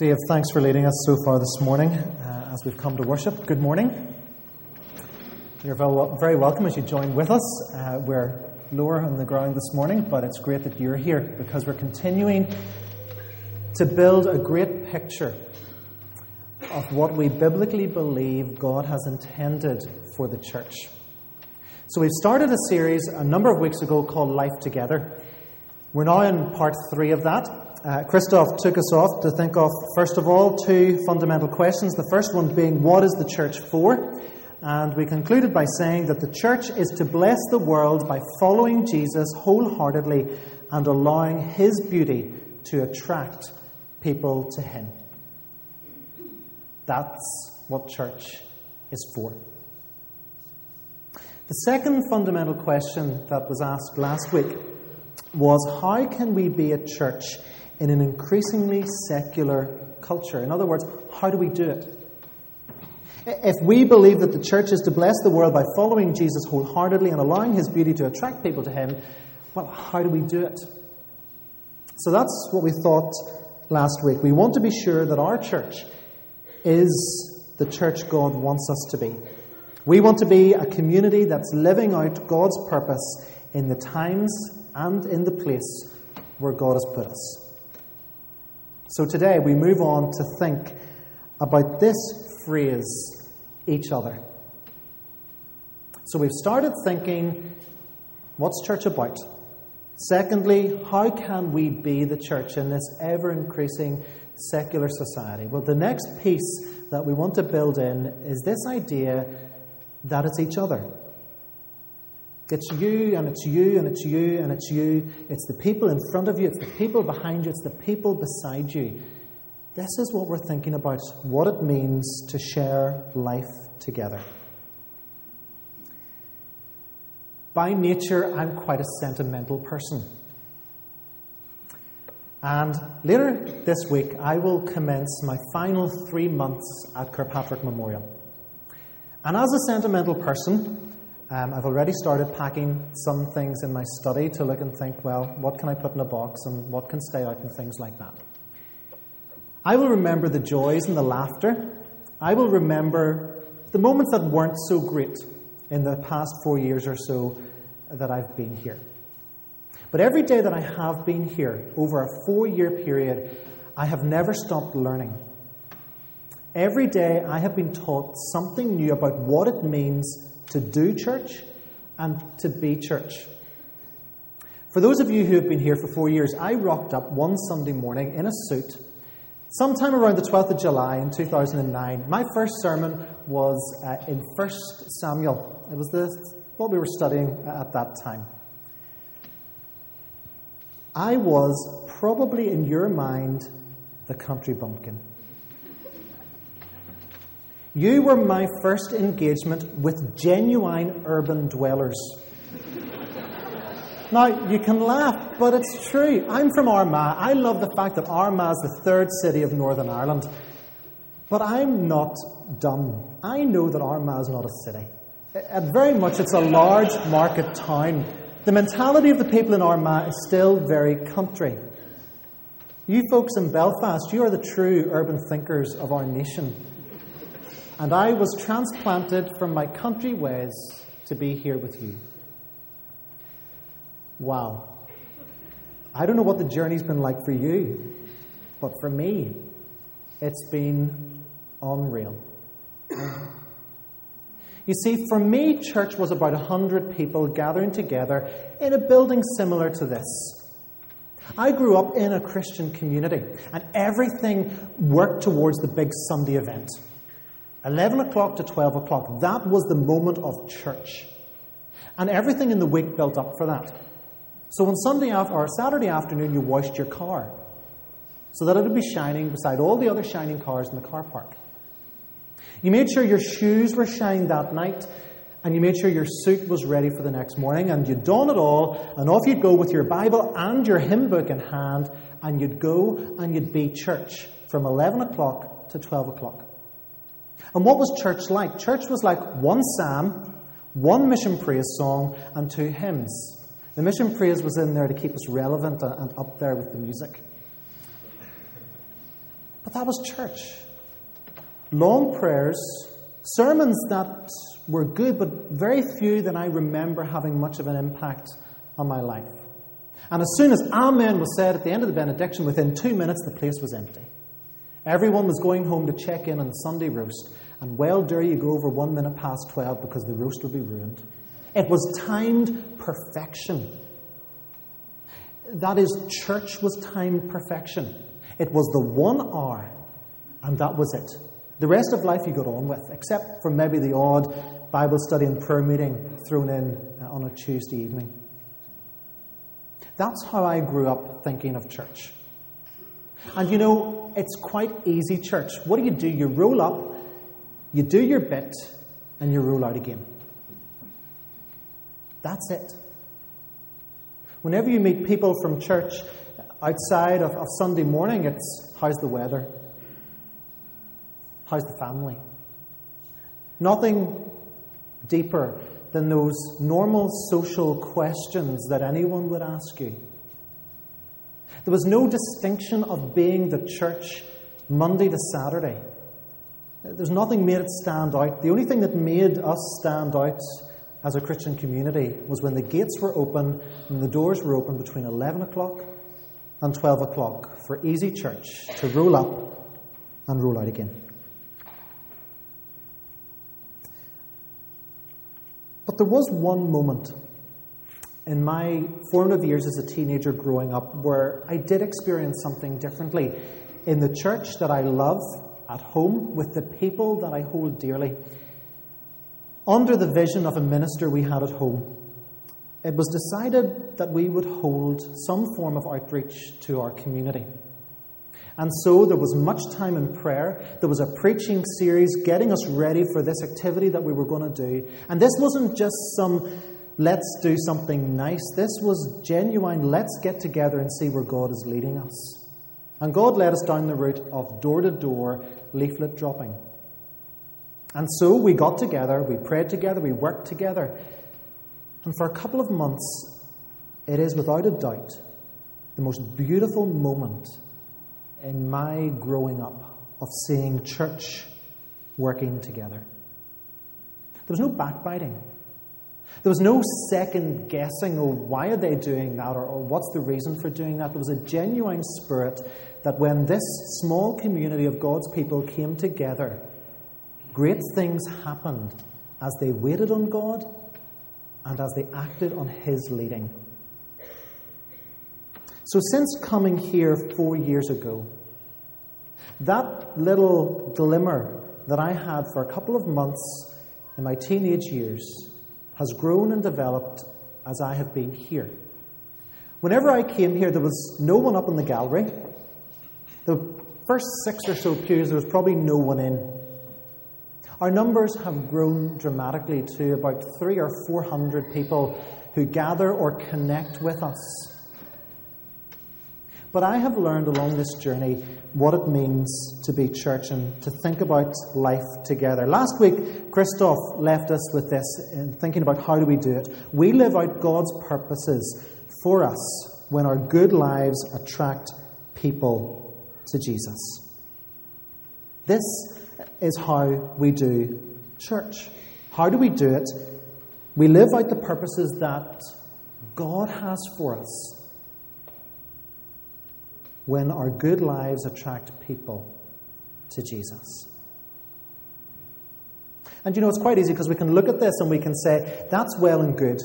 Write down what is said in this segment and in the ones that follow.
Dave, thanks for leading us so far this morning uh, as we've come to worship. Good morning. You're very welcome as you join with us. Uh, we're lower on the ground this morning, but it's great that you're here because we're continuing to build a great picture of what we biblically believe God has intended for the church. So, we've started a series a number of weeks ago called Life Together. We're now in part three of that. Uh, Christoph took us off to think of, first of all, two fundamental questions. The first one being, what is the church for? And we concluded by saying that the church is to bless the world by following Jesus wholeheartedly and allowing his beauty to attract people to him. That's what church is for. The second fundamental question that was asked last week was how can we be a church in an increasingly secular culture? In other words, how do we do it? If we believe that the church is to bless the world by following Jesus wholeheartedly and allowing his beauty to attract people to him, well, how do we do it? So that's what we thought last week. We want to be sure that our church is the church God wants us to be. We want to be a community that's living out God's purpose in the times and in the place where God has put us. So today we move on to think about this phrase, each other. So we've started thinking, what's church about? Secondly, how can we be the church in this ever increasing secular society? Well, the next piece that we want to build in is this idea that it's each other. It's you, and it's you, and it's you, and it's you. It's the people in front of you, it's the people behind you, it's the people beside you. This is what we're thinking about what it means to share life together. By nature, I'm quite a sentimental person. And later this week, I will commence my final three months at Kirkpatrick Memorial. And as a sentimental person, um, I've already started packing some things in my study to look and think, well, what can I put in a box and what can stay out and things like that. I will remember the joys and the laughter. I will remember the moments that weren't so great in the past four years or so that I've been here. But every day that I have been here, over a four year period, I have never stopped learning. Every day I have been taught something new about what it means to do church and to be church. For those of you who have been here for four years, I rocked up one Sunday morning in a suit, sometime around the 12th of July in 2009. My first sermon was uh, in 1 Samuel. It was the, what we were studying at that time. I was probably in your mind the country bumpkin. You were my first engagement with genuine urban dwellers. now, you can laugh, but it's true. I'm from Armagh. I love the fact that Armagh is the third city of Northern Ireland. But I'm not dumb. I know that Armagh is not a city. At very much, it's a large market town. The mentality of the people in Armagh is still very country. You folks in Belfast, you are the true urban thinkers of our nation. And I was transplanted from my country ways to be here with you. Wow. I don't know what the journey's been like for you, but for me, it's been unreal. You see, for me, church was about 100 people gathering together in a building similar to this. I grew up in a Christian community, and everything worked towards the big Sunday event. 11 o'clock to 12 o'clock, that was the moment of church. And everything in the week built up for that. So on Sunday after, or Saturday afternoon, you washed your car so that it would be shining beside all the other shining cars in the car park. You made sure your shoes were shined that night, and you made sure your suit was ready for the next morning, and you'd don it all, and off you'd go with your Bible and your hymn book in hand, and you'd go and you'd be church from 11 o'clock to 12 o'clock. And what was church like? Church was like one psalm, one mission praise song, and two hymns. The mission praise was in there to keep us relevant and up there with the music. But that was church. Long prayers, sermons that were good, but very few that I remember having much of an impact on my life. And as soon as Amen was said at the end of the benediction, within two minutes the place was empty. Everyone was going home to check in on the Sunday roast, and well dare you go over one minute past 12 because the roast will be ruined. It was timed perfection. That is, church was timed perfection. It was the one hour, and that was it. The rest of life you got on with, except for maybe the odd Bible study and prayer meeting thrown in uh, on a Tuesday evening. That's how I grew up thinking of church. And you know, it's quite easy, church. What do you do? You roll up, you do your bit, and you roll out again. That's it. Whenever you meet people from church outside of, of Sunday morning, it's how's the weather? How's the family? Nothing deeper than those normal social questions that anyone would ask you. There was no distinction of being the church Monday to Saturday. There's nothing made it stand out. The only thing that made us stand out as a Christian community was when the gates were open and the doors were open between 11 o'clock and 12 o'clock for Easy Church to roll up and roll out again. But there was one moment in my formative years as a teenager growing up where I did experience something differently in the church that I love, at home, with the people that I hold dearly. Under the vision of a minister we had at home, it was decided that we would hold some form of outreach to our community. And so there was much time in prayer. There was a preaching series getting us ready for this activity that we were going to do. And this wasn't just some let's do something nice. This was genuine let's get together and see where God is leading us. And God led us down the route of door to door leaflet dropping. And so we got together, we prayed together, we worked together. And for a couple of months, it is without a doubt the most beautiful moment in my growing up of seeing church working together. There was no backbiting. There was no second guessing, oh, why are they doing that, or, or what's the reason for doing that. There was a genuine spirit that when this small community of God's people came together, great things happened as they waited on God and as they acted on His leading. So, since coming here four years ago, that little glimmer that I had for a couple of months in my teenage years has grown and developed as I have been here. Whenever I came here, there was no one up in the gallery. The first six or so pews, there was probably no one in. Our numbers have grown dramatically to about three or four hundred people who gather or connect with us. But I have learned along this journey what it means to be church and to think about life together. Last week, Christoph left us with this in thinking about how do we do it. We live out God's purposes for us when our good lives attract people to Jesus. This is how we do church. How do we do it? We live out the purposes that God has for us when our good lives attract people to Jesus. And you know, it's quite easy because we can look at this and we can say, that's well and good.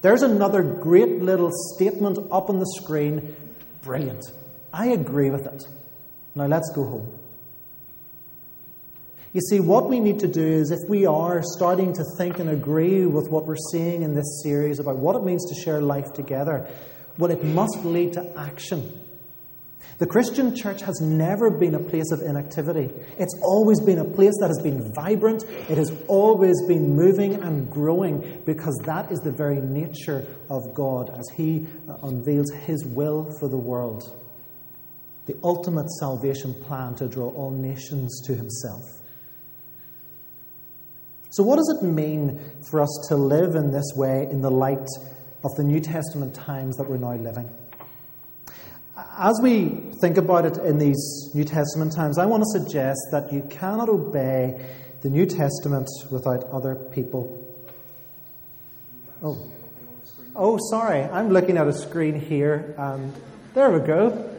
There's another great little statement up on the screen. Brilliant. I agree with it. Now let's go home. You see, what we need to do is if we are starting to think and agree with what we're seeing in this series about what it means to share life together, well, it must lead to action. The Christian church has never been a place of inactivity. It's always been a place that has been vibrant. It has always been moving and growing because that is the very nature of God as He uh, unveils His will for the world. The ultimate salvation plan to draw all nations to Himself. So, what does it mean for us to live in this way in the light of the New Testament times that we're now living? As we think about it in these New Testament times, I want to suggest that you cannot obey the New Testament without other people. Oh. Oh, sorry. I'm looking at a screen here, and there we go.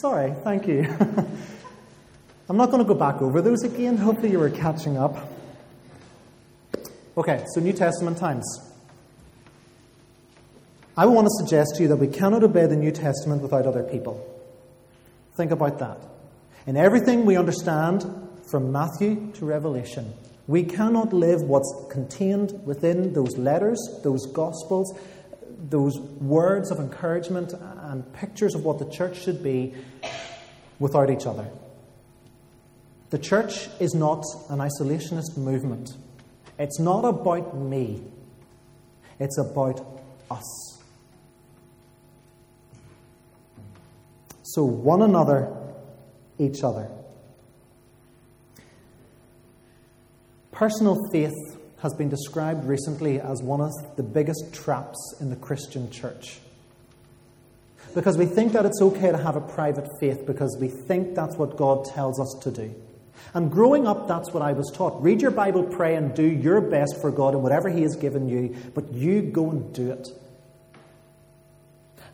Sorry, thank you. I'm not going to go back over those again. Hopefully, you were catching up. Okay, so New Testament times. I want to suggest to you that we cannot obey the New Testament without other people. Think about that. In everything we understand, from Matthew to Revelation, we cannot live what's contained within those letters, those gospels, those words of encouragement and pictures of what the church should be without each other. The church is not an isolationist movement. It's not about me, it's about us. So, one another, each other. Personal faith has been described recently as one of the biggest traps in the Christian church. Because we think that it's okay to have a private faith because we think that's what God tells us to do. And growing up, that's what I was taught. Read your Bible, pray, and do your best for God in whatever He has given you, but you go and do it.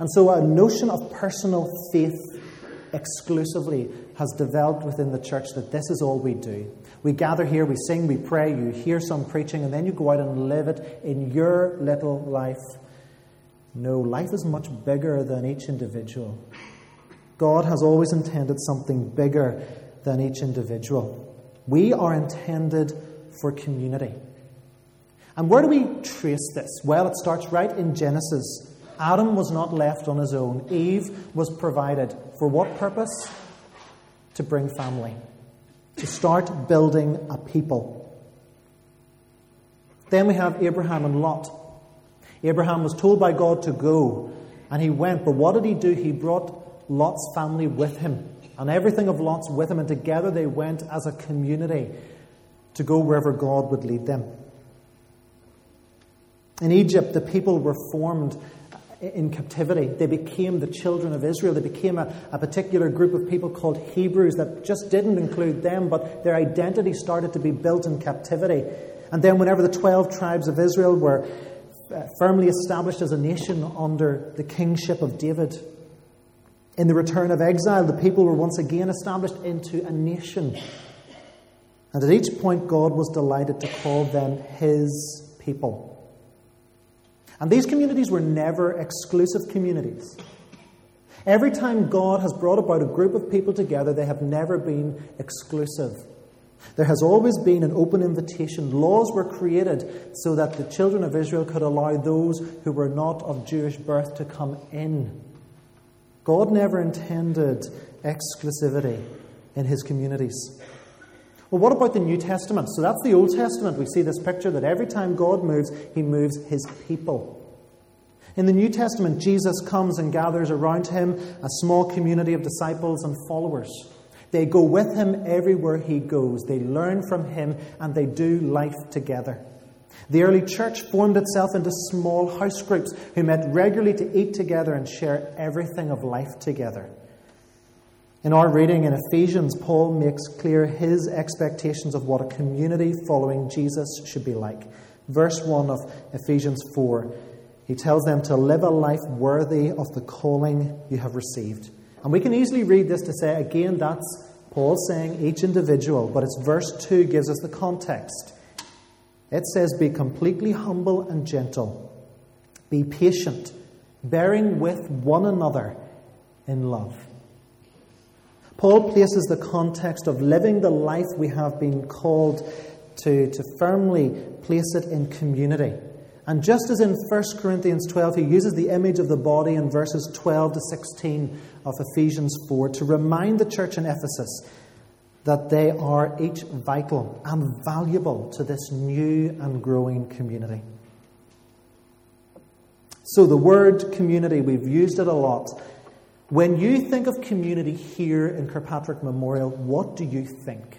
And so a notion of personal faith exclusively has developed within the church that this is all we do. We gather here, we sing, we pray, you hear some preaching, and then you go out and live it in your little life. No, life is much bigger than each individual. God has always intended something bigger than each individual. We are intended for community. And where do we trace this? Well, it starts right in Genesis Adam was not left on his own. Eve was provided. For what purpose? To bring family, to start building a people. Then we have Abraham and Lot. Abraham was told by God to go, and he went. But what did he do? He brought Lot's family with him, and everything of Lot's with him, and together they went as a community to go wherever God would lead them. In Egypt, the people were formed in captivity. They became the children of Israel. They became a, a, particular group of people called Hebrews that just didn't include them, but their identity started to be built in captivity. And then, whenever the 12 tribes of Israel were uh, firmly established as a nation under the kingship of David, in the return of exile, the people were once again established into a nation. And at each point, God was delighted to call them His people. And these communities were never exclusive communities. Every time God has brought about a group of people together, they have never been exclusive. There has always been an open invitation. Laws were created so that the children of Israel could allow those who were not of Jewish birth to come in. God never intended exclusivity in his communities. Well, what about the New Testament? So that's the Old Testament. We see this picture that every time God moves, he moves his people. In the New Testament, Jesus comes and gathers around him a small community of disciples and followers. They go with him everywhere he goes. They learn from him and they do life together. The early church formed itself into small house groups who met regularly to eat together and share everything of life together. In our reading in Ephesians, Paul makes clear his expectations of what a community following Jesus should be like. Verse 1 of Ephesians 4 he tells them to live a life worthy of the calling you have received. And we can easily read this to say, again, that's Paul saying each individual, but it's verse 2 gives us the context. It says, Be completely humble and gentle, be patient, bearing with one another in love. Paul places the context of living the life we have been called to, to firmly place it in community. And just as in 1 Corinthians 12, he uses the image of the body in verses 12 to 16 of Ephesians 4 to remind the church in Ephesus that they are each vital and valuable to this new and growing community. So, the word community, we've used it a lot. When you think of community here in Kirkpatrick Memorial, what do you think?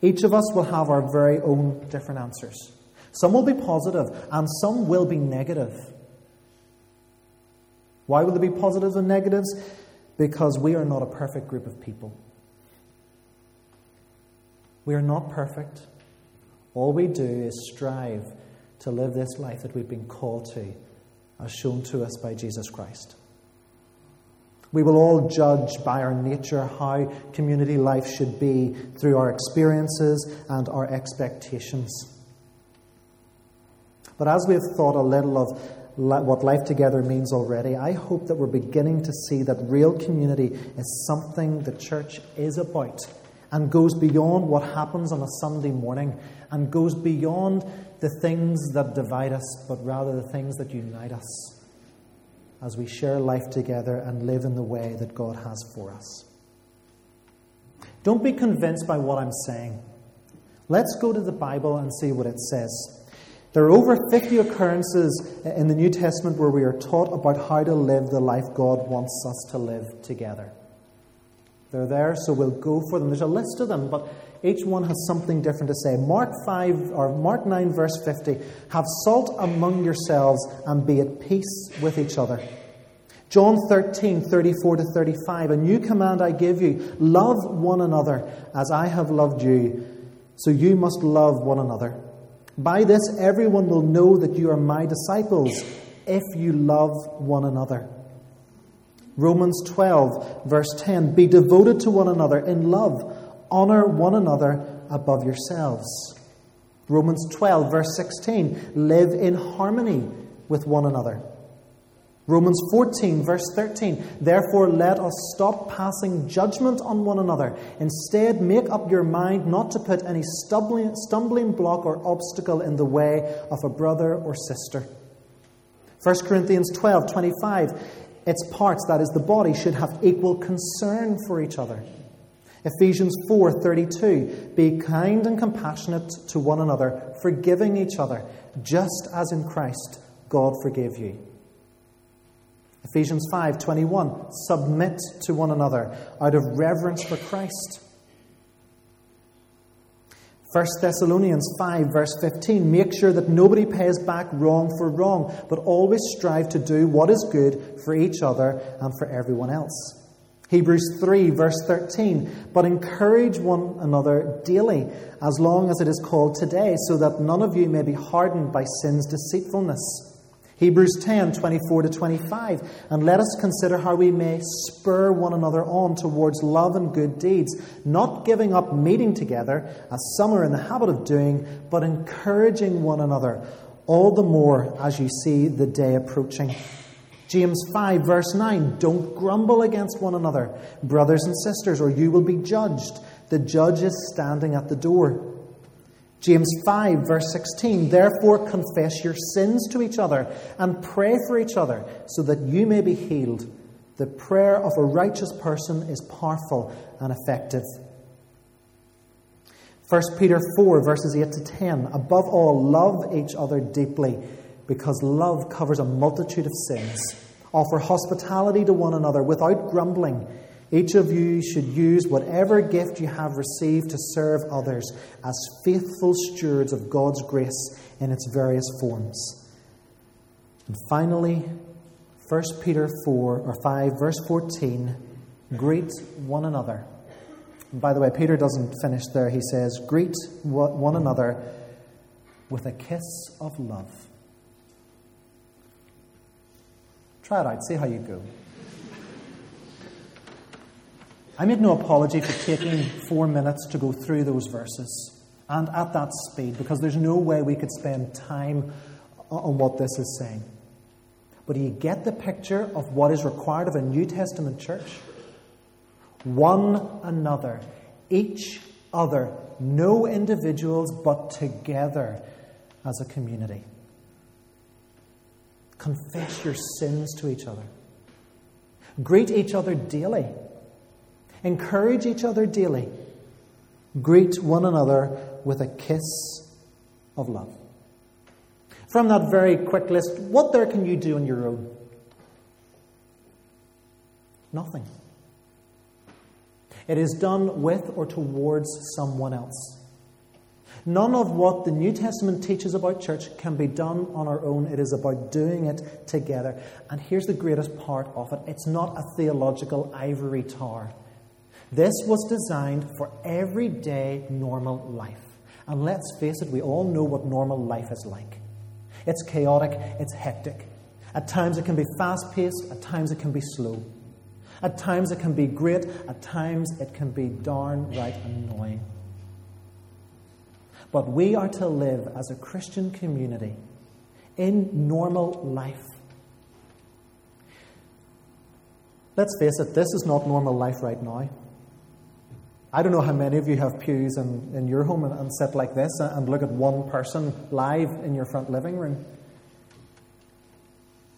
Each of us will have our very own different answers. Some will be positive, and some will be negative. Why will there be positives and negatives? Because we are not a perfect group of people. We are not perfect. All we do is strive to live this life that we've been called to, as shown to us by Jesus Christ. We will all judge by our nature how community life should be through our experiences and our expectations. But as we have thought a little of what life together means already, I hope that we're beginning to see that real community is something the church is about and goes beyond what happens on a Sunday morning and goes beyond the things that divide us, but rather the things that unite us as we share life together and live in the way that God has for us. Don't be convinced by what I'm saying. Let's go to the Bible and see what it says. There are over 50 occurrences in the New Testament where we are taught about how to live the life God wants us to live together. They're there, so we'll go for them. There's a list of them, but each one has something different to say. Mark 5 or Mark 9 verse 50, have salt among yourselves and be at peace with each other. John 13, 34 to 35, a new command I give you, love one another as I have loved you, so you must love one another. By this everyone will know that you are my disciples if you love one another. Romans 12, verse 10 Be devoted to one another in love, honor one another above yourselves. Romans 12, verse 16 Live in harmony with one another. Romans 14, verse 13 Therefore, let us stop passing judgment on one another. Instead, make up your mind not to put any stumbling, block or obstacle in the way of a brother or sister. 1 Corinthians 12, 25 its parts, that is the body, should have equal concern for each other. Ephesians 4:32 Be kind and compassionate to one another, forgiving each other, just as in Christ God forgave you. Ephesians 5:21 Submit to one another out of reverence for Christ. 1 Thessalonians 5, verse 15 Make sure that nobody pays back wrong for wrong, but always strive to do what is good for each other and for everyone else. Hebrews 3, verse 13 But encourage one another daily, as long as it is called today, so that none of you may be hardened by sin's deceitfulness. Hebrews 10 24 to 25. And let us consider how we may spur one another on towards love and good deeds, not giving up meeting together, as some are in the habit of doing, but encouraging one another, all the more as you see the day approaching. James 5, verse 9 Don't grumble against one another, brothers and sisters, or you will be judged. The judge is standing at the door. James 5, verse 16 Therefore confess your sins to each other and pray for each other so that you may be healed. The prayer of a righteous person is powerful and effective. 1 Peter 4, verses 8 to 10 Above all, love each other deeply because love covers a multitude of sins. Offer hospitality to one another without grumbling. Each of you should use whatever gift you have received to serve others as faithful stewards of God's grace in its various forms. And finally, 1 Peter 4 or 5 verse 14, greet one another. And by the way, Peter doesn't finish there. He says, greet one another with a kiss of love. Try it out, see how you go. I made no apology for taking four minutes to go through those verses and at that speed because there's no way we could spend time on what this is saying. But do you get the picture of what is required of a New Testament church? One another, each other, no individuals, but together as a community. Confess your sins to each other. Greet each other daily. Encourage each other daily. Greet one another with a kiss of love. From that very quick list, what there can you do on your own? Nothing. It is done with or towards someone else. None of what the New Testament teaches about church can be done on our own. It is about doing it together. And here's the greatest part of it it's not a theological ivory tower. This was designed for everyday normal life. And let's face it, we all know what normal life is like. It's chaotic, it's hectic. At times it can be fast paced, at times it can be slow. At times it can be great, at times it can be darn right annoying. But we are to live as a Christian community in normal life. Let's face it, this is not normal life right now. I don't know how many of you have pews in, in your home and, and sit like this and look at one person live in your front living room.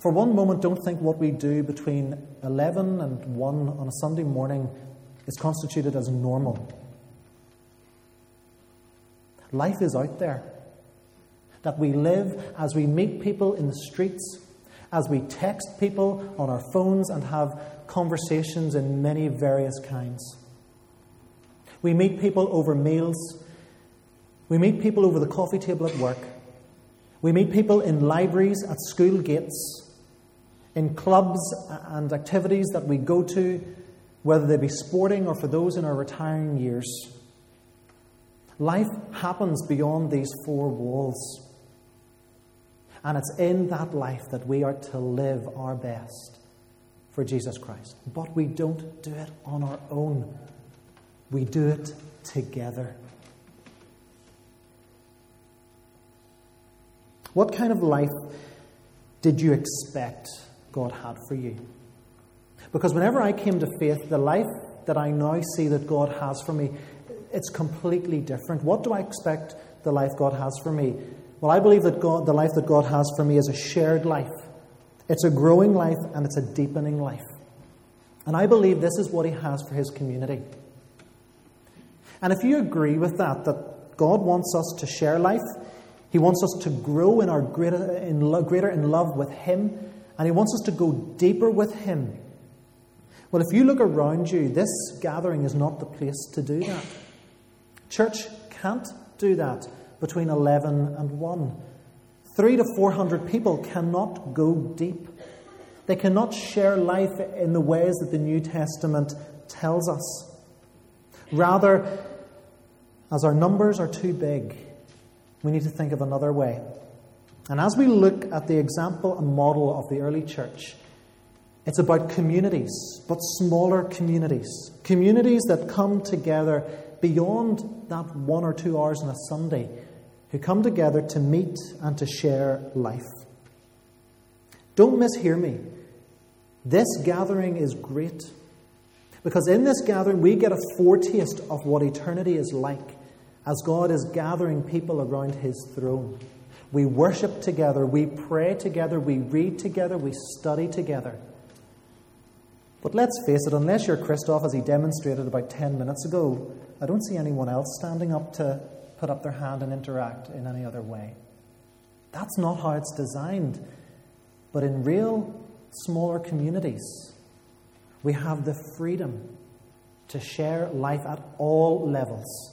For one moment, don't think what we do between 11 and 1 on a Sunday morning is constituted as normal. Life is out there. That we live as we meet people in the streets, as we text people on our phones and have conversations in many various kinds. We meet people over meals. We meet people over the coffee table at work. We meet people in libraries, at school gates, in clubs and activities that we go to, whether they be sporting or for those in our retiring years. Life happens beyond these four walls. And it's in that life that we are to live our best for Jesus Christ. But we don't do it on our own, we do it together. What kind of life did you expect God had for you? Because whenever I came to faith, the life that I now see that God has for me it's completely different. What do I expect the life God has for me? Well, I believe that God, the life that God has for me is a shared life. It's a growing life and it's a deepening life. And I believe this is what He has for His community. And if you agree with that, that God wants us to share life, He wants us to grow in our greater in, greater in love with Him, and He wants us to go deeper with Him. Well, if you look around you, this gathering is not the place to do that. Church can't do that between 11 and 1. Three to 400 people cannot go deep. They cannot share life in the ways that the New Testament tells us. Rather, as our numbers are too big, we need to think of another way. And as we look at the example and model of the early church, it's about communities, but smaller communities. Communities that come together beyond that one or two hours on a Sunday, who come together to meet and to share life. Don't mishear me. This gathering is great. Because in this gathering, we get a foretaste of what eternity is like as God is gathering people around his throne. We worship together, we pray together, we read together, we study together. But let's face it, unless you're Christoph, as he demonstrated about 10 minutes ago, I don't see anyone else standing up to put up their hand and interact in any other way. That's not how it's designed. But in real smaller communities, we have the freedom to share life at all levels.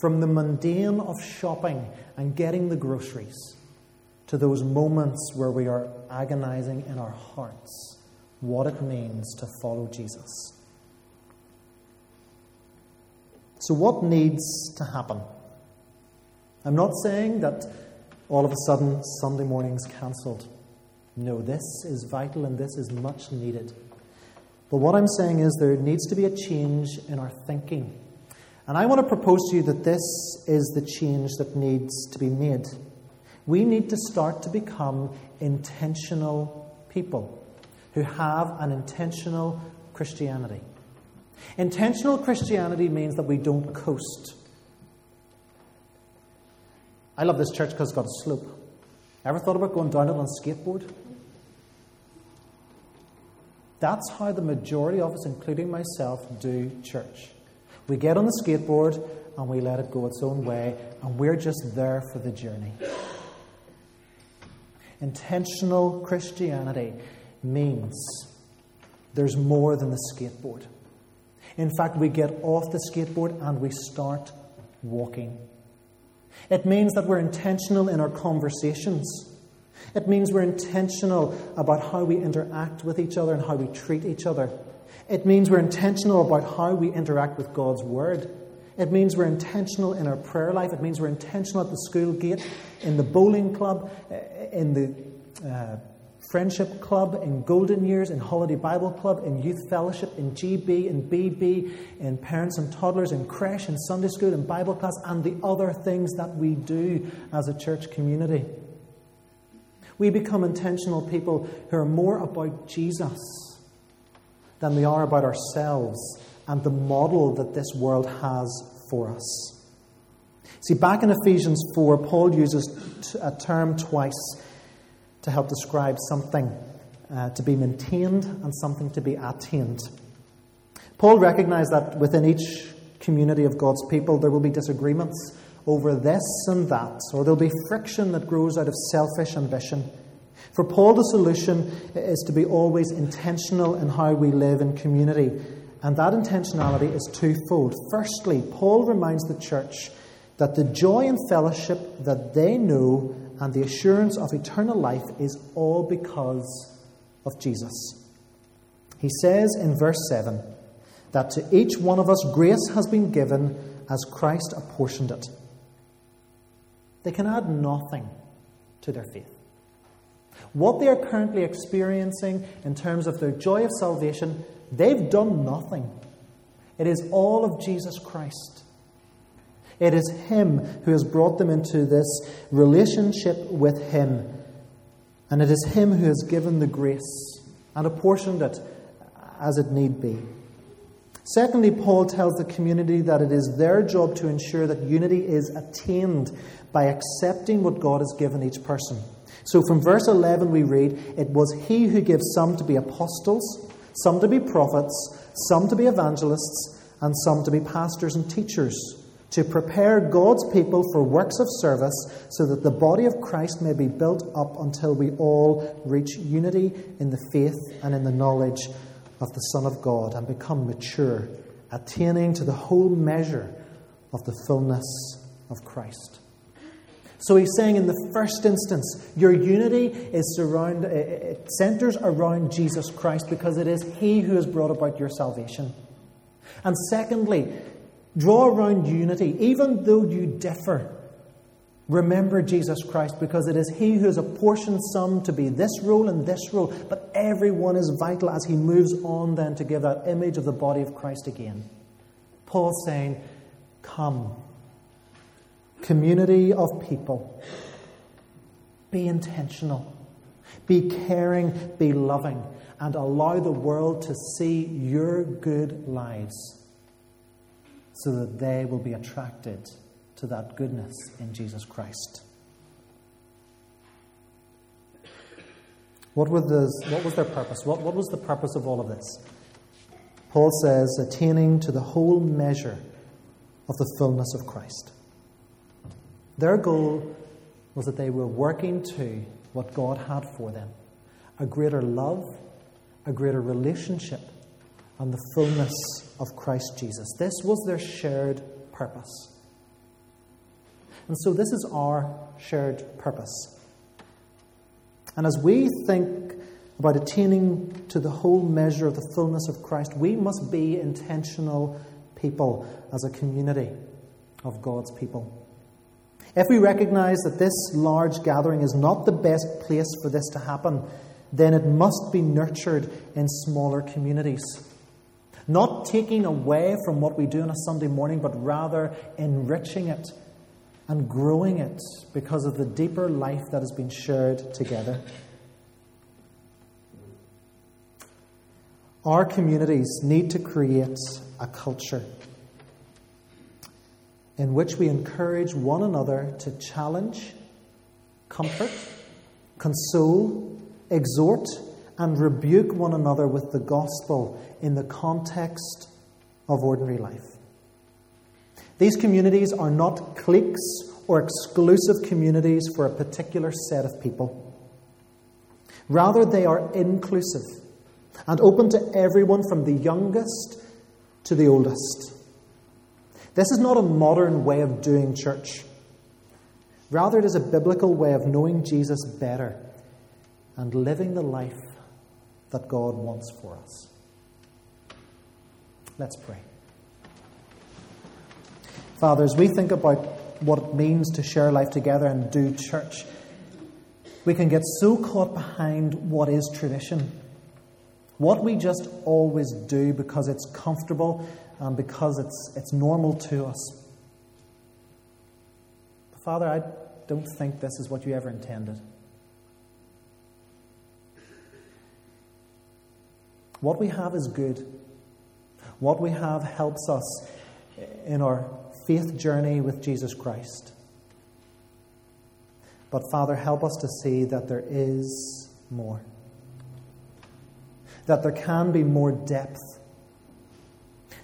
From the mundane of shopping and getting the groceries to those moments where we are agonizing in our hearts what it means to follow Jesus. So, what needs to happen? I'm not saying that all of a sudden Sunday morning's cancelled. No, this is vital and this is much needed. But what I'm saying is there needs to be a change in our thinking. And I want to propose to you that this is the change that needs to be made. We need to start to become intentional people who have an intentional Christianity. Intentional Christianity means that we don't coast. I love this church because it's got a slope. Ever thought about going down it on a skateboard? That's how the majority of us, including myself, do church. We get on the skateboard and we let it go its own way, and we're just there for the journey. Intentional Christianity means there's more than the skateboard. In fact, we get off the skateboard and we start walking. It means that we're intentional in our conversations. It means we're intentional about how we interact with each other and how we treat each other. It means we're intentional about how we interact with God's Word. It means we're intentional in our prayer life. It means we're intentional at the school gate, in the bowling club, in the uh, friendship club, in golden years, in holiday Bible club, in youth fellowship, in GB, in BB, in parents and toddlers, in creche, in Sunday school, in Bible class, and the other things that we do as a church community. We become intentional people who are more about Jesus than we are about ourselves and the model that this world has for us. See, back in Ephesians 4, Paul uses a term twice to help describe something uh, to be maintained and something to be attained. Paul recognized that within each community of God's people there will be disagreements over this and that, or there'll be friction that grows out of selfish ambition. For Paul, the solution is to be always intentional in how we live in community. And that intentionality is twofold. Firstly, Paul reminds the church that the joy and fellowship that they know and the assurance of eternal life is all because of Jesus. He says in verse 7 that to each one of us grace has been given as Christ apportioned it. They can add nothing to their faith. What they are currently experiencing in terms of their joy of salvation, they've done nothing. It is all of Jesus Christ. It is Him who has brought them into this relationship with Him. And it is Him who has given the grace and apportioned it as it need be. Secondly, Paul tells the community that it is their job to ensure that unity is attained by accepting what God has given each person. So from verse 11, we read, It was He who gives some to be apostles, some to be prophets, some to be evangelists, and some to be pastors and teachers to prepare God's people for works of service so that the body of Christ may be built up until we all reach unity in the faith and in the knowledge of the Son of God and become mature, attaining to the whole measure of the fullness of Christ. So he's saying in the first instance, your unity is surround, it centers around Jesus Christ because it is He who has brought about your salvation. And secondly, Draw around unity, even though you differ. Remember Jesus Christ because it is He who has apportioned some to be this role and this role, but everyone is vital as He moves on then to give that image of the body of Christ again. Paul saying, Come, community of people, be intentional, be caring, be loving, and allow the world to see your good lives so that they will be attracted to that goodness in Jesus Christ. What, the, what was their purpose? What, what was the purpose of all of this? Paul says, attaining to the whole measure of the fullness of Christ. Their goal was that they were working to what God had for them a greater love, a greater relationship, and the fullness of Christ Jesus. This was their shared purpose. And so, this is our shared purpose. And as we think about attaining to the whole measure of the fullness of Christ, we must be intentional people as a community of God's people. If we recognize that this large gathering is not the best place for this to happen, then it must be nurtured in smaller communities. Not taking away from what we do on a Sunday morning, but rather enriching it and growing it because of the deeper life that has been shared together. Our communities need to create a culture in which we encourage one another to challenge, comfort, console, exhort, and rebuke one another with the gospel in the context of ordinary life. These communities are not cliques or exclusive communities for a particular set of people. Rather, they are inclusive and open to everyone from the youngest to the oldest. This is not a modern way of doing church. Rather, it is a biblical way of knowing Jesus better and living the life that God wants for us. Let's pray. Father, as we think about what it means to share life together and do church, we can get so caught behind what is tradition. What we just always do because it's comfortable and because it's, it's normal to us. Father, I don't think this is what you ever intended. What we have is good. What we have helps us in our faith journey with Jesus Christ. But Father, help us to see that there is more. That there can be more depth.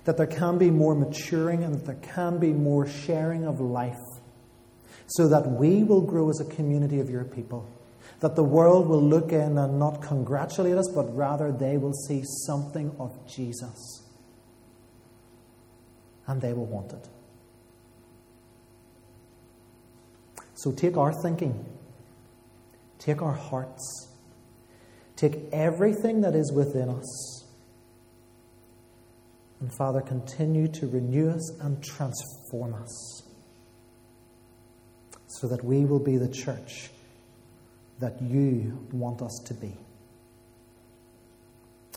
That there can be more maturing and that there can be more sharing of life. So that we will grow as a community of your people. That the world will look in and not congratulate us, but rather they will see something of Jesus. And they will want it. So take our thinking, take our hearts, take everything that is within us. And Father, continue to renew us and transform us so that we will be the church that you want us to be.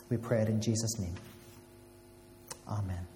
We pray it in Jesus' name. Amen.